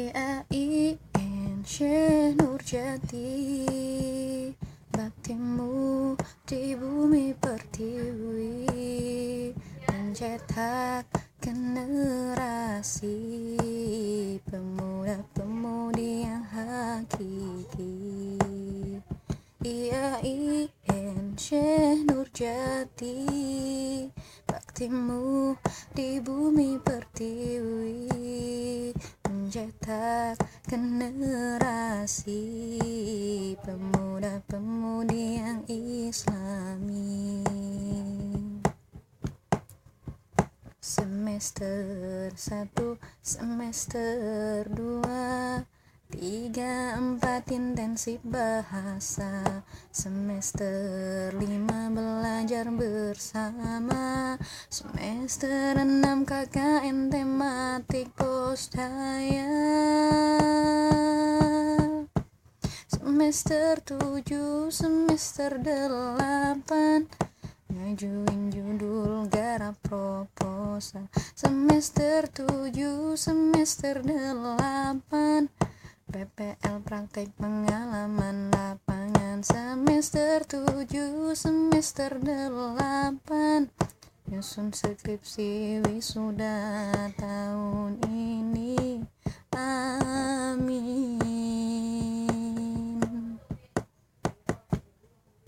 IAIN Syekh Nurjati Baktimu di bumi pertiwi Mencetak generasi Pemuda-pemudi yang hakiki. IAIN Syekh Nurjati Baktimu di bumi pertiwi Mencetak generasi Pemuda-pemudi yang islami. Semester 1, semester 2 tingkat intensif bahasa. Semester lima belajar bersama. Semester 6 KKN tematik postdaya Semester tujuh semester delapan. Ngajuin judul garap proposal. Semester tujuh semester delapan. PL praktek pengalaman lapangan semester 7 semester 8 nyusun skripsi wisuda tahun ini